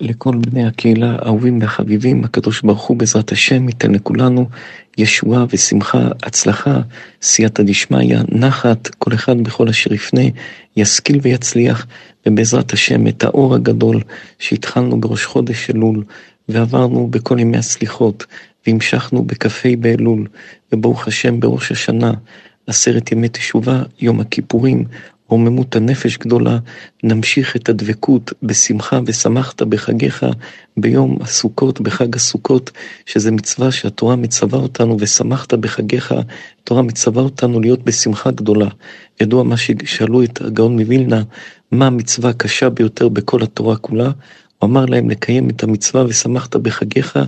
לכל בני הקהילה האהובים והחביבים, הקדוש ברוך הוא בעזרת השם ייתן לכולנו ישועה ושמחה, הצלחה, סייעתא דשמיא, נחת, כל אחד בכל אשר יפנה, ישכיל ויצליח, ובעזרת השם את האור הגדול שהתחלנו בראש חודש אלול, ועברנו בכל ימי הסליחות, והמשכנו בכ"ה באלול, וברוך השם בראש השנה, עשרת ימי תשובה, יום הכיפורים, רוממות הנפש גדולה, נמשיך את הדבקות בשמחה ושמחת בחגיך ביום הסוכות, בחג הסוכות, שזה מצווה שהתורה מצווה אותנו, ושמחת בחגיך, התורה מצווה אותנו להיות בשמחה גדולה. ידוע מה ששאלו את הגאון מווילנה, מה המצווה הקשה ביותר בכל התורה כולה? הוא אמר להם לקיים את המצווה ושמחת בחגיך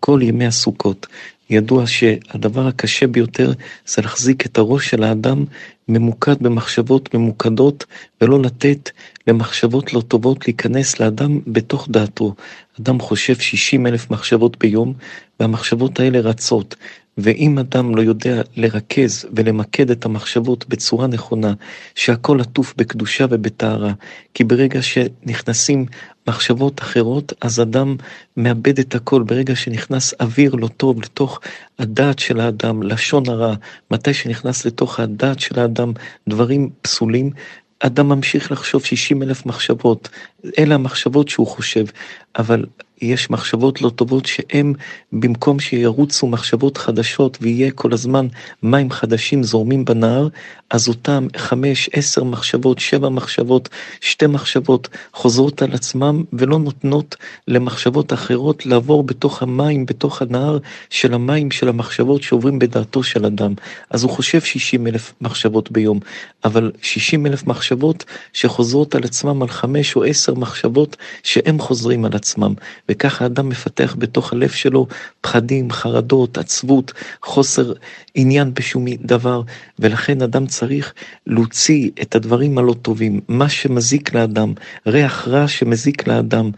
כל ימי הסוכות. ידוע שהדבר הקשה ביותר זה להחזיק את הראש של האדם ממוקד במחשבות ממוקדות ולא לתת למחשבות לא טובות להיכנס לאדם בתוך דעתו. אדם חושב 60 אלף מחשבות ביום והמחשבות האלה רצות. ואם אדם לא יודע לרכז ולמקד את המחשבות בצורה נכונה, שהכל עטוף בקדושה ובטהרה, כי ברגע שנכנסים מחשבות אחרות, אז אדם מאבד את הכל. ברגע שנכנס אוויר לא טוב לתוך הדעת של האדם, לשון הרע, מתי שנכנס לתוך הדעת של האדם דברים פסולים, אדם ממשיך לחשוב 60 אלף מחשבות, אלה המחשבות שהוא חושב, אבל יש מחשבות לא טובות שהן, במקום שירוצו מחשבות חדשות ויהיה כל הזמן מים חדשים זורמים בנהר, אז אותם חמש, עשר מחשבות, שבע מחשבות, שתי מחשבות חוזרות על עצמם ולא נותנות למחשבות אחרות לעבור בתוך המים, בתוך הנהר של המים של המחשבות שעוברים בדעתו של אדם. אז הוא חושב 60 אלף מחשבות ביום, אבל 60 אלף מחשבות שחוזרות על עצמם על חמש או עשר מחשבות שהם חוזרים על עצמם. וככה האדם מפתח בתוך הלב שלו פחדים, חרדות, עצבות, חוסר עניין בשום דבר, ולכן אדם צריך להוציא את הדברים הלא טובים, מה שמזיק לאדם, ריח רע שמזיק לאדם,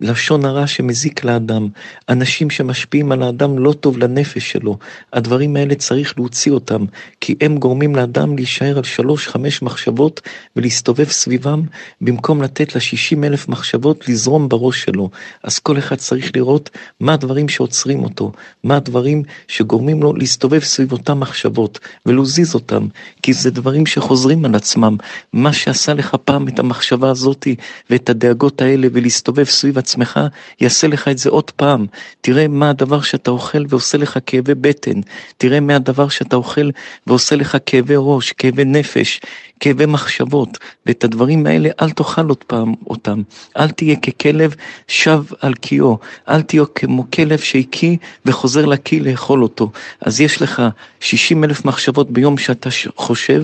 לשון הרע שמזיק לאדם, אנשים שמשפיעים על האדם לא טוב לנפש שלו, הדברים האלה צריך להוציא אותם, כי הם גורמים לאדם להישאר על שלוש, חמש מחשבות ולהסתובב סביבם, במקום לתת לשישים אלף מחשבות לזרום בראש שלו. אז כל אחד צריך לראות מה הדברים שעוצרים אותו, מה הדברים שגורמים לו להסתובב סביב אותם מחשבות ולהזיז אותם, כי זה דברים שחוזרים על עצמם. מה שעשה לך פעם את המחשבה הזאתי ואת הדאגות האלה ולהסתובב סביב עצמך, יעשה לך את זה עוד פעם. תראה מה הדבר שאתה אוכל ועושה לך כאבי בטן. תראה מה הדבר שאתה אוכל ועושה לך כאבי ראש, כאבי נפש, כאבי מחשבות. ואת הדברים האלה אל תאכל עוד פעם אותם. אל תהיה ככלב שב על קיאו. אל תהיה כמו כלב שהקיא וחוזר לקיא לאכול אותו. אז יש לך 60 אלף מחשבות ביום שאתה חושב.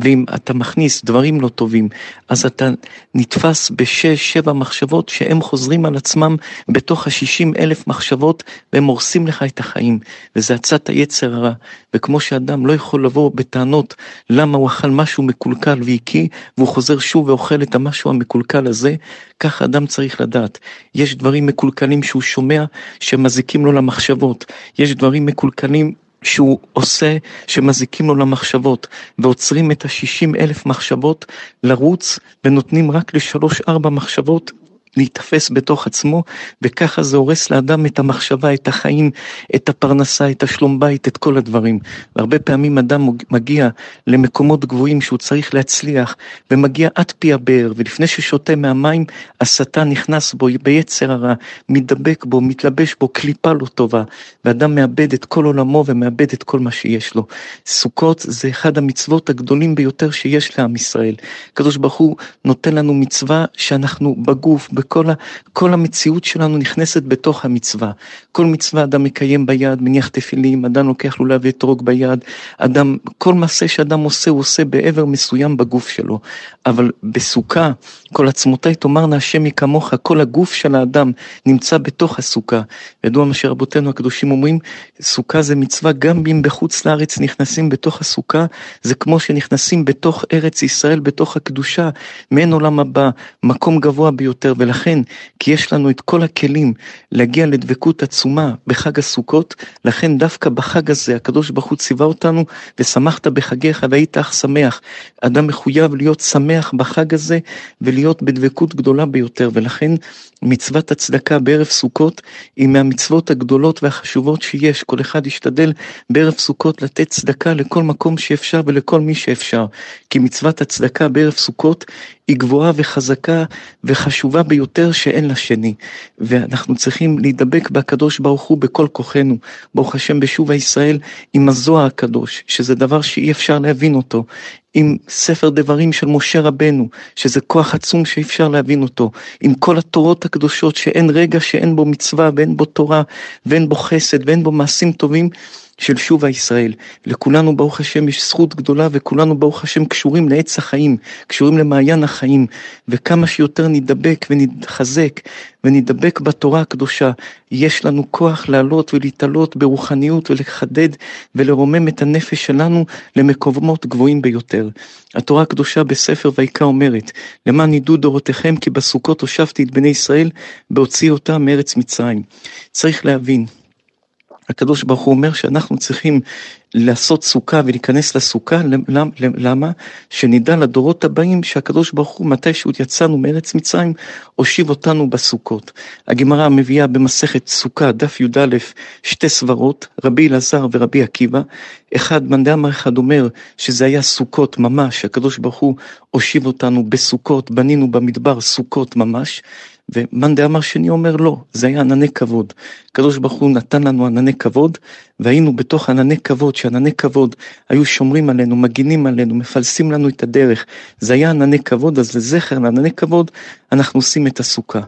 ואם אתה מכניס דברים לא טובים, אז אתה נתפס בשש, שבע מחשבות שהם חוזרים על עצמם בתוך השישים אלף מחשבות והם הורסים לך את החיים. וזה עצת היצר הרע. וכמו שאדם לא יכול לבוא בטענות למה הוא אכל משהו מקולקל והקיא, והוא חוזר שוב ואוכל את המשהו המקולקל הזה, כך אדם צריך לדעת. יש דברים מקולקלים שהוא שומע שמזיקים לו למחשבות. יש דברים מקולקלים שהוא עושה, שמזיקים לו למחשבות, ועוצרים את השישים אלף מחשבות לרוץ, ונותנים רק לשלוש ארבע מחשבות להיתפס בתוך עצמו, וככה זה הורס לאדם את המחשבה, את החיים, את הפרנסה, את השלום בית, את כל הדברים. והרבה פעמים אדם מגיע למקומות גבוהים שהוא צריך להצליח, ומגיע עד פי הבאר, ולפני ששותה מהמים, השטן נכנס בו ביצר הרע, מתדבק בו, מתלבש בו, קליפה לא טובה, ואדם מאבד את כל עולמו ומאבד את כל מה שיש לו. סוכות זה אחד המצוות הגדולים ביותר שיש לעם ישראל. הקדוש ברוך הוא נותן לנו מצווה שאנחנו בגוף, וכל ה, כל המציאות שלנו נכנסת בתוך המצווה. כל מצווה אדם מקיים ביד, מניח תפילים, אדם לוקח לולב ואתרוג ביד, אדם, כל מעשה שאדם עושה, הוא עושה בעבר מסוים בגוף שלו. אבל בסוכה, כל עצמותיי תאמרנה השם מי כמוך, כל הגוף של האדם נמצא בתוך הסוכה. ידוע מה שרבותינו הקדושים אומרים, סוכה זה מצווה גם אם בחוץ לארץ נכנסים בתוך הסוכה, זה כמו שנכנסים בתוך ארץ ישראל, בתוך הקדושה, מעין עולם הבא, מקום גבוה ביותר. ולכן, כי יש לנו את כל הכלים להגיע לדבקות עצומה בחג הסוכות, לכן דווקא בחג הזה הקדוש ברוך הוא ציווה אותנו, ושמחת בחגיך והיית אך שמח. אדם מחויב להיות שמח בחג הזה ולהיות בדבקות גדולה ביותר, ולכן מצוות הצדקה בערב סוכות היא מהמצוות הגדולות והחשובות שיש. כל אחד ישתדל בערב סוכות לתת צדקה לכל מקום שאפשר ולכל מי שאפשר. כי מצוות הצדקה בערב סוכות היא גבוהה וחזקה וחשובה ביותר שאין לה שני. ואנחנו צריכים להידבק בקדוש ברוך הוא בכל כוחנו. ברוך השם בשוב הישראל עם הזוהר הקדוש, שזה דבר שאי אפשר להבין אותו. עם ספר דברים של משה רבנו, שזה כוח עצום שאי אפשר להבין אותו, עם כל התורות הקדושות שאין רגע שאין בו מצווה ואין בו תורה ואין בו חסד ואין בו מעשים טובים של שוב הישראל. לכולנו ברוך השם יש זכות גדולה וכולנו ברוך השם קשורים לעץ החיים, קשורים למעיין החיים, וכמה שיותר נדבק ונתחזק ונדבק בתורה הקדושה, יש לנו כוח לעלות ולהתעלות ברוחניות ולחדד ולרומם את הנפש שלנו למקומות גבוהים ביותר. התורה הקדושה בספר ויקרא אומרת, למען ידעו דורותיכם כי בסוכות הושבתי את בני ישראל בהוציא אותם מארץ מצרים. צריך להבין, הקדוש ברוך הוא אומר שאנחנו צריכים לעשות סוכה ולהיכנס לסוכה, למה? שנדע לדורות הבאים שהקדוש ברוך הוא, מתי שהוא יצאנו מארץ מצרים, הושיב אותנו בסוכות. הגמרא מביאה במסכת סוכה, דף י"א, שתי סברות, רבי אלעזר ורבי עקיבא. אחד, מאן דאמר אחד אומר שזה היה סוכות ממש, הקדוש ברוך הוא הושיב אותנו בסוכות, בנינו במדבר סוכות ממש. ומאן דאמר שני אומר לא, זה היה ענני כבוד. הקדוש ברוך הוא נתן לנו ענני כבוד, והיינו בתוך ענני כבוד, שענני כבוד היו שומרים עלינו, מגינים עלינו, מפלסים לנו את הדרך. זה היה ענני כבוד, אז לזכר לענני כבוד אנחנו עושים את הסוכה.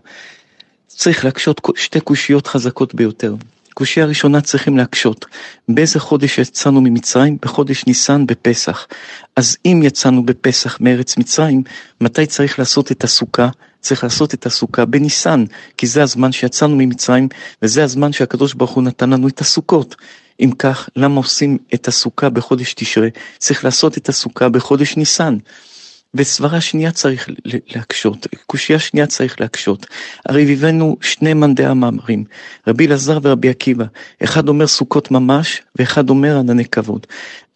צריך להקשות שתי קושיות חזקות ביותר. קושייה ראשונה צריכים להקשות. באיזה חודש יצאנו ממצרים? בחודש ניסן בפסח. אז אם יצאנו בפסח מארץ מצרים, מתי צריך לעשות את הסוכה? צריך לעשות את הסוכה בניסן, כי זה הזמן שיצאנו ממצרים, וזה הזמן שהקדוש ברוך הוא נתן לנו את הסוכות. אם כך, למה עושים את הסוכה בחודש תשרה? צריך לעשות את הסוכה בחודש ניסן. וסברה שנייה צריך להקשות, קושייה שנייה צריך להקשות. הרי הבאנו שני מנדי המאמרים, רבי אלעזר ורבי עקיבא. אחד אומר סוכות ממש, ואחד אומר ענני כבוד.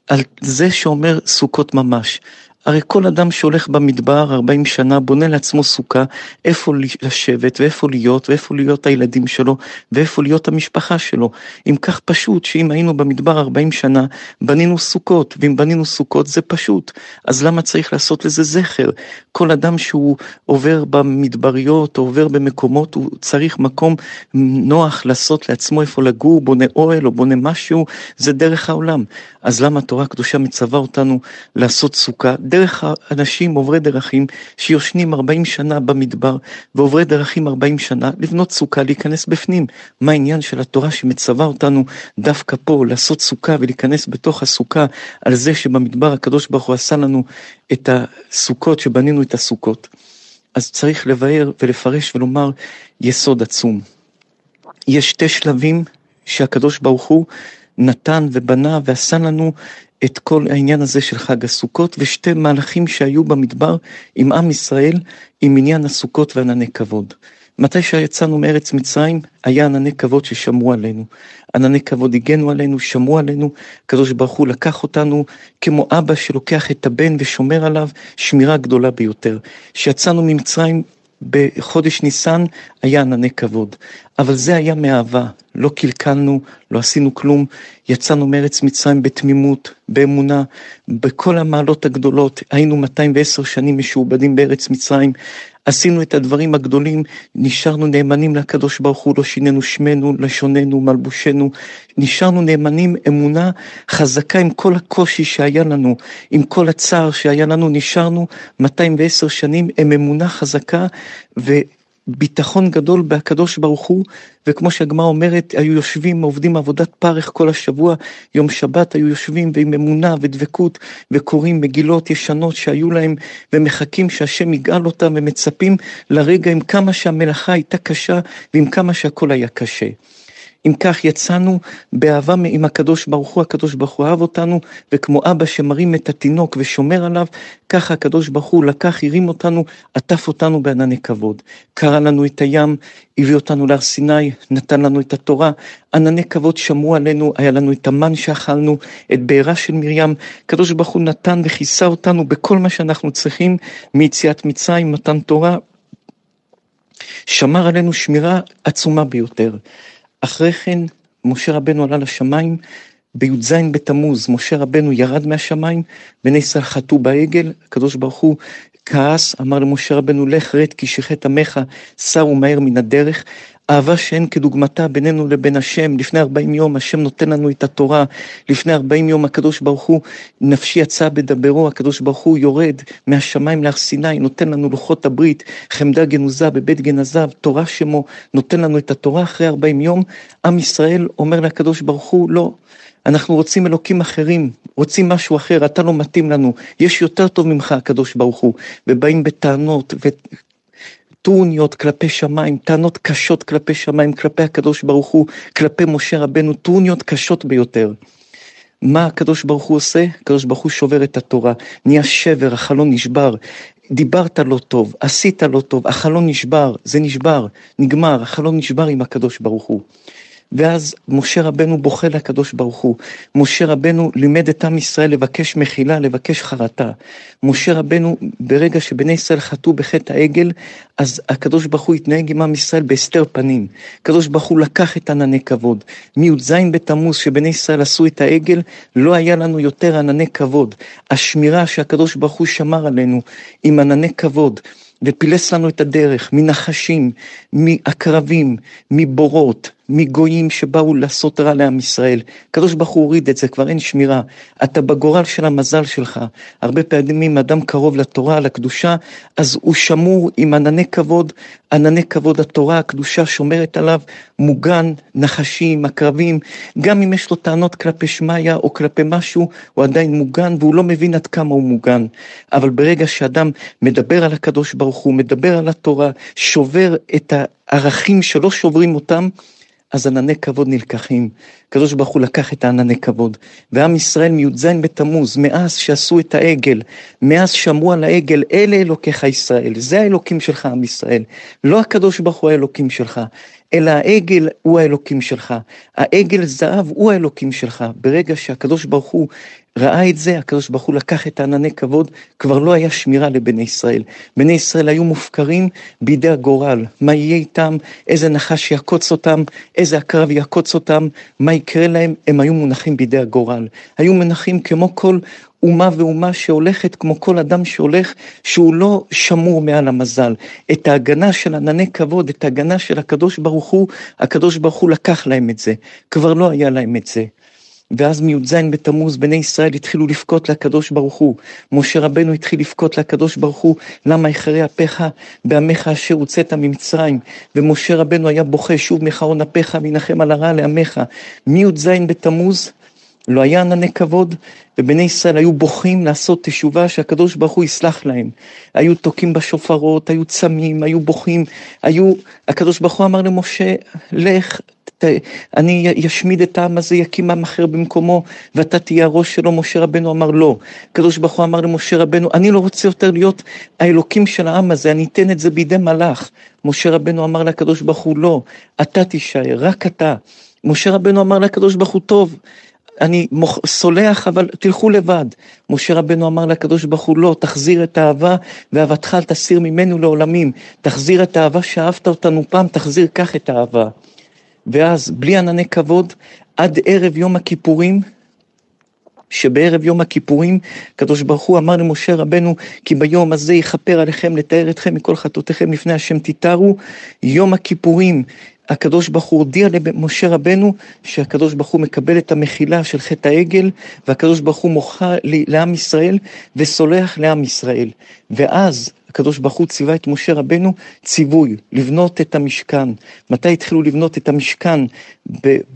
על זה שאומר סוכות ממש, הרי כל אדם שהולך במדבר 40 שנה בונה לעצמו סוכה, איפה לשבת ואיפה להיות ואיפה להיות הילדים שלו ואיפה להיות המשפחה שלו. אם כך פשוט שאם היינו במדבר 40 שנה בנינו סוכות, ואם בנינו סוכות זה פשוט. אז למה צריך לעשות לזה זכר? כל אדם שהוא עובר במדבריות או עובר במקומות, הוא צריך מקום נוח לעשות לעצמו איפה לגור, בונה אוהל או בונה משהו, זה דרך העולם. אז למה התורה הקדושה מצווה אותנו לעשות סוכה? האנשים עוברי דרכים שיושנים 40 שנה במדבר ועוברי דרכים 40 שנה, לבנות סוכה, להיכנס בפנים. מה העניין של התורה שמצווה אותנו דווקא פה לעשות סוכה ולהיכנס בתוך הסוכה על זה שבמדבר הקדוש ברוך הוא עשה לנו את הסוכות, שבנינו את הסוכות. אז צריך לבאר ולפרש ולומר יסוד עצום. יש שתי שלבים שהקדוש ברוך הוא נתן ובנה ועשה לנו את כל העניין הזה של חג הסוכות, ושתי מהלכים שהיו במדבר עם עם ישראל, עם עניין הסוכות וענני כבוד. מתי שיצאנו מארץ מצרים, היה ענני כבוד ששמרו עלינו. ענני כבוד הגנו עלינו, שמרו עלינו, הקדוש ברוך הוא לקח אותנו כמו אבא שלוקח את הבן ושומר עליו, שמירה גדולה ביותר. כשיצאנו ממצרים, בחודש ניסן היה ענני כבוד, אבל זה היה מאהבה, לא קלקלנו, לא עשינו כלום, יצאנו מארץ מצרים בתמימות, באמונה, בכל המעלות הגדולות, היינו 210 שנים משועבדים בארץ מצרים, עשינו את הדברים הגדולים, נשארנו נאמנים לקדוש ברוך הוא, לא שינינו שמנו, לשוננו, מלבושנו, נשארנו נאמנים אמונה חזקה עם כל הקושי שהיה לנו, עם כל הצער שהיה לנו, נשארנו 210 שנים עם אמונה חזקה ו... ביטחון גדול בהקדוש ברוך הוא, וכמו שהגמרא אומרת, היו יושבים, עובדים עבודת פרך כל השבוע, יום שבת היו יושבים ועם אמונה ודבקות, וקוראים מגילות ישנות שהיו להם, ומחכים שהשם יגאל אותם, ומצפים לרגע עם כמה שהמלאכה הייתה קשה, ועם כמה שהכל היה קשה. אם כך יצאנו באהבה עם הקדוש ברוך הוא, הקדוש ברוך הוא אהב אותנו, וכמו אבא שמרים את התינוק ושומר עליו, ככה הקדוש ברוך הוא לקח, הרים אותנו, עטף אותנו בענני כבוד. קרא לנו את הים, הביא אותנו להר סיני, נתן לנו את התורה, ענני כבוד שמרו עלינו, היה לנו את המן שאכלנו, את בעירה של מרים, הקדוש ברוך הוא נתן וכיסה אותנו בכל מה שאנחנו צריכים, מיציאת מצרים, מתן תורה, שמר עלינו שמירה עצומה ביותר. אחרי כן, משה רבנו עלה לשמיים, בי"ז בתמוז, משה רבנו ירד מהשמיים, בני ישראל חטאו בעגל, הקדוש ברוך הוא כעס, אמר למשה רבנו, לך רד כי שחט עמך, סרו מהר מן הדרך. אהבה שאין כדוגמתה בינינו לבין השם, לפני 40 יום השם נותן לנו את התורה, לפני 40 יום הקדוש ברוך הוא, נפשי יצא בדברו, הקדוש ברוך הוא יורד מהשמיים להר סיני, נותן לנו לוחות הברית, חמדה גנוזה בבית גנזיו, תורה שמו, נותן לנו את התורה. אחרי 40 יום, עם ישראל אומר לקדוש ברוך הוא, לא, אנחנו רוצים אלוקים אחרים, רוצים משהו אחר, אתה לא מתאים לנו, יש יותר טוב ממך הקדוש ברוך הוא, ובאים בטענות טרוניות כלפי שמיים, טענות קשות כלפי שמיים, כלפי הקדוש ברוך הוא, כלפי משה רבנו, טרוניות קשות ביותר. מה הקדוש ברוך הוא עושה? הקדוש ברוך הוא שובר את התורה, נהיה שבר, החלון נשבר, דיברת לא טוב, עשית לא טוב, החלון נשבר, זה נשבר, נגמר, החלון נשבר עם הקדוש ברוך הוא. ואז משה רבנו בוכה לקדוש ברוך הוא. משה רבנו לימד את עם ישראל לבקש מחילה, לבקש חרטה. משה רבנו, ברגע שבני ישראל חטאו בחטא העגל, אז הקדוש ברוך הוא התנהג עם עם ישראל בהסתר פנים. הקדוש ברוך הוא לקח את ענני כבוד. מי"ז בתמוז שבני ישראל עשו את העגל, לא היה לנו יותר ענני כבוד. השמירה שהקדוש ברוך הוא שמר עלינו עם ענני כבוד. ופילס לנו את הדרך מנחשים, מעקרבים, מבורות, מגויים שבאו לעשות רע לעם ישראל. הקדוש ברוך הוא הוריד את זה, כבר אין שמירה. אתה בגורל של המזל שלך. הרבה פעמים אדם קרוב לתורה, לקדושה, אז הוא שמור עם ענני כבוד, ענני כבוד התורה, הקדושה שומרת עליו, מוגן, נחשים, עקרבים. גם אם יש לו טענות כלפי שמיא או כלפי משהו, הוא עדיין מוגן והוא לא מבין עד כמה הוא מוגן. אבל ברגע שאדם מדבר על הקדוש ברוך הוא, מדבר על התורה, שובר את הערכים שלא שוברים אותם, אז ענני כבוד נלקחים. הקדוש ברוך הוא לקח את הענני כבוד. ועם ישראל מי"ז בתמוז, מאז שעשו את העגל, מאז שמרו על העגל, אלה אלוקיך ישראל, זה האלוקים שלך עם ישראל. לא הקדוש ברוך הוא האלוקים שלך, אלא העגל הוא האלוקים שלך. העגל זהב הוא האלוקים שלך. ברגע שהקדוש ברוך הוא ראה את זה, הקדוש ברוך הוא לקח את הענני כבוד, כבר לא היה שמירה לבני ישראל. בני ישראל היו מופקרים בידי הגורל, מה יהיה איתם, איזה נחש יעקוץ אותם, איזה עקרב יעקוץ אותם, מה יקרה להם, הם היו מונחים בידי הגורל. היו מונחים כמו כל אומה ואומה שהולכת כמו כל אדם שהולך, שהוא לא שמור מעל המזל. את ההגנה של ענני כבוד, את ההגנה של הקדוש ברוך הוא, הקדוש ברוך הוא לקח להם את זה. כבר לא היה להם את זה. ואז מי"ז בתמוז בני ישראל התחילו לבכות לקדוש ברוך הוא. משה רבנו התחיל לבכות לקדוש ברוך הוא, למה יחרה אפיך בעמך אשר הוצאת ממצרים. ומשה רבנו היה בוכה שוב מחרון אפיך וינחם על הרע לעמך. מי"ז בתמוז לא היה ענני כבוד, ובני ישראל היו בוכים לעשות תשובה שהקדוש ברוך הוא יסלח להם. היו תוקעים בשופרות, היו צמים, היו בוכים, היו, הקדוש ברוך הוא אמר למשה, לך, ת, אני ישמיד את העם הזה, יקים עם אחר במקומו, ואתה תהיה הראש שלו. משה רבנו אמר לא. הקדוש ברוך הוא אמר למשה רבנו, אני לא רוצה יותר להיות האלוקים של העם הזה, אני אתן את זה בידי מלאך. משה רבנו אמר לקדוש ברוך הוא לא, אתה תישאר, רק אתה. משה רבנו אמר לקדוש ברוך הוא טוב, אני מוח, סולח, אבל תלכו לבד. משה רבנו אמר לקדוש ברוך הוא, לא, תחזיר את האהבה, ואהבתך אל תסיר ממנו לעולמים. תחזיר את האהבה שאהבת אותנו פעם, תחזיר כך את האהבה. ואז, בלי ענני כבוד, עד ערב יום הכיפורים, שבערב יום הכיפורים, הקדוש ברוך הוא אמר למשה רבנו, כי ביום הזה יכפר עליכם לתאר אתכם מכל חטאותיכם לפני השם תתארו. יום הכיפורים, הקדוש ברוך הוא הודיע למשה רבנו שהקדוש ברוך הוא מקבל את המחילה של חטא העגל והקדוש ברוך הוא מוחה לעם ישראל וסולח לעם ישראל. ואז הקדוש ברוך הוא ציווה את משה רבנו ציווי לבנות את המשכן. מתי התחילו לבנות את המשכן?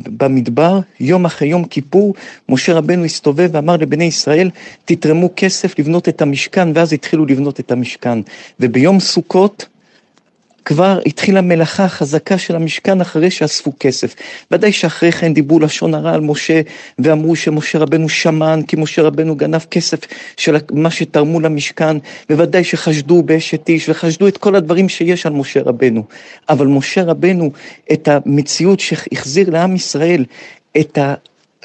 במדבר, יום אחרי יום כיפור, משה רבנו הסתובב ואמר לבני ישראל, תתרמו כסף לבנות את המשכן, ואז התחילו לבנות את המשכן. וביום סוכות, כבר התחילה מלאכה חזקה של המשכן אחרי שאספו כסף. ודאי שאחרי כן דיברו לשון הרע על משה ואמרו שמשה רבנו שמן כי משה רבנו גנב כסף של מה שתרמו למשכן, בוודאי שחשדו באשת איש וחשדו את כל הדברים שיש על משה רבנו. אבל משה רבנו, את המציאות שהחזיר לעם ישראל, את.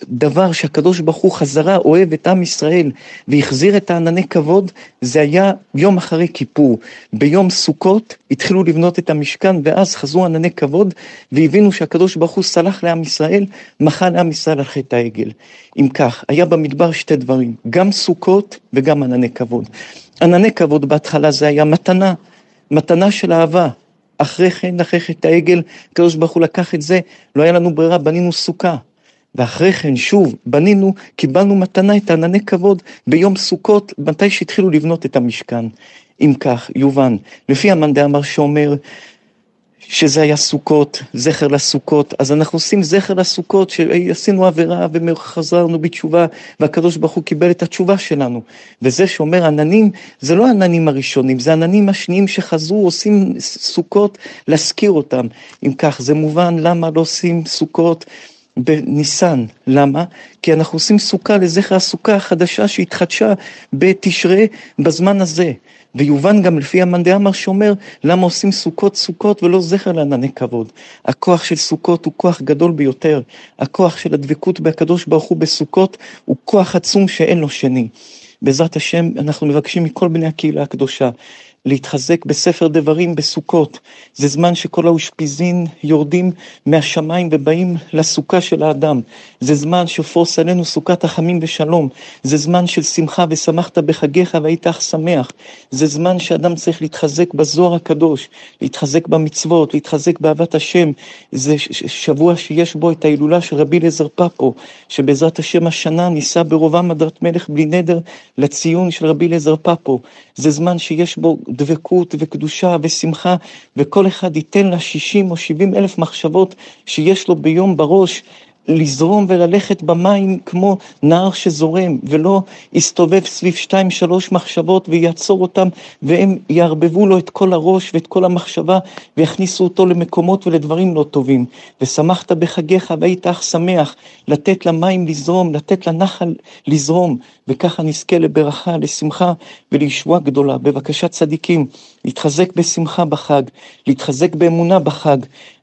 דבר שהקדוש ברוך הוא חזרה אוהב את עם ישראל והחזיר את הענני כבוד, זה היה יום אחרי כיפור. ביום סוכות התחילו לבנות את המשכן ואז חזרו ענני כבוד והבינו שהקדוש ברוך הוא סלח לעם ישראל, מחה לעם ישראל על חטא העגל. אם כך, היה במדבר שתי דברים, גם סוכות וגם ענני כבוד. ענני כבוד בהתחלה זה היה מתנה, מתנה של אהבה. אחרי כן, אחרי חטא העגל, הקדוש ברוך הוא לקח את זה, לא היה לנו ברירה, בנינו סוכה. ואחרי כן שוב בנינו, קיבלנו מתנה את ענני כבוד ביום סוכות, מתי שהתחילו לבנות את המשכן. אם כך, יובן, לפי המאן דאמר שאומר שזה היה סוכות, זכר לסוכות, אז אנחנו עושים זכר לסוכות שעשינו עבירה וחזרנו בתשובה והקדוש ברוך הוא קיבל את התשובה שלנו. וזה שאומר עננים, זה לא העננים הראשונים, זה העננים השניים שחזרו, עושים סוכות להזכיר אותם. אם כך, זה מובן למה לא עושים סוכות. בניסן. למה? כי אנחנו עושים סוכה לזכר הסוכה החדשה שהתחדשה בתשרי בזמן הזה. ויובן גם לפי המאן דאמר שאומר למה עושים סוכות סוכות ולא זכר לענני כבוד. הכוח של סוכות הוא כוח גדול ביותר. הכוח של הדבקות בהקדוש ברוך הוא בסוכות הוא כוח עצום שאין לו שני. בעזרת השם אנחנו מבקשים מכל בני הקהילה הקדושה להתחזק בספר דברים בסוכות. זה זמן שכל האושפיזין יורדים מהשמיים ובאים לסוכה של האדם. זה זמן שפרוס עלינו סוכת החמים ושלום. זה זמן של שמחה ושמחת בחגיך והיית אך שמח. זה זמן שאדם צריך להתחזק בזוהר הקדוש, להתחזק במצוות, להתחזק באהבת השם. זה שבוע שיש בו את ההילולה של רבי אליעזר פפו, שבעזרת השם השנה נישא ברובם הדרת מלך בלי נדר לציון של רבי אליעזר פפו. זה זמן שיש בו דבקות וקדושה ושמחה, וכל אחד ייתן לה 60 או 70 אלף מחשבות שיש לו ביום בראש, לזרום וללכת במים כמו נער שזורם, ולא יסתובב סביב שתיים שלוש מחשבות ויעצור אותם, והם יערבבו לו את כל הראש ואת כל המחשבה, ויכניסו אותו למקומות ולדברים לא טובים. ושמחת בחגיך והיית אך שמח, לתת למים לזרום, לתת לנחל לזרום, וככה נזכה לברכה, לשמחה ולישועה גדולה. בבקשה צדיקים, להתחזק בשמחה בחג, להתחזק באמונה בחג,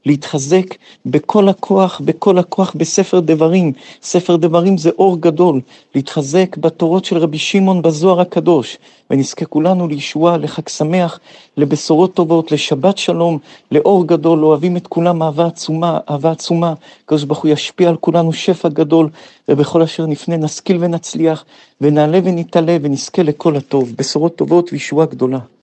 להתחזק בכל הכוח, בכל הכוח בספר דברים. ספר דברים זה אור גדול, להתחזק בתורות של רבי שמעון בזוהר הקדוש, ונזכה כולנו לישועה, לחג שמח, לבשורות טובות, לשבת שלום, לאור גדול, אוהבים את כולם אהבה עצומה, אהבה עצומה. הקדוש ברוך הוא ישפיע על כולנו שפע גדול, ובכל אשר נפנה נשכיל ונצליח, ונעלה ונתעלה ונזכה לכל הטוב, בשורות טובות וישועה גדולה.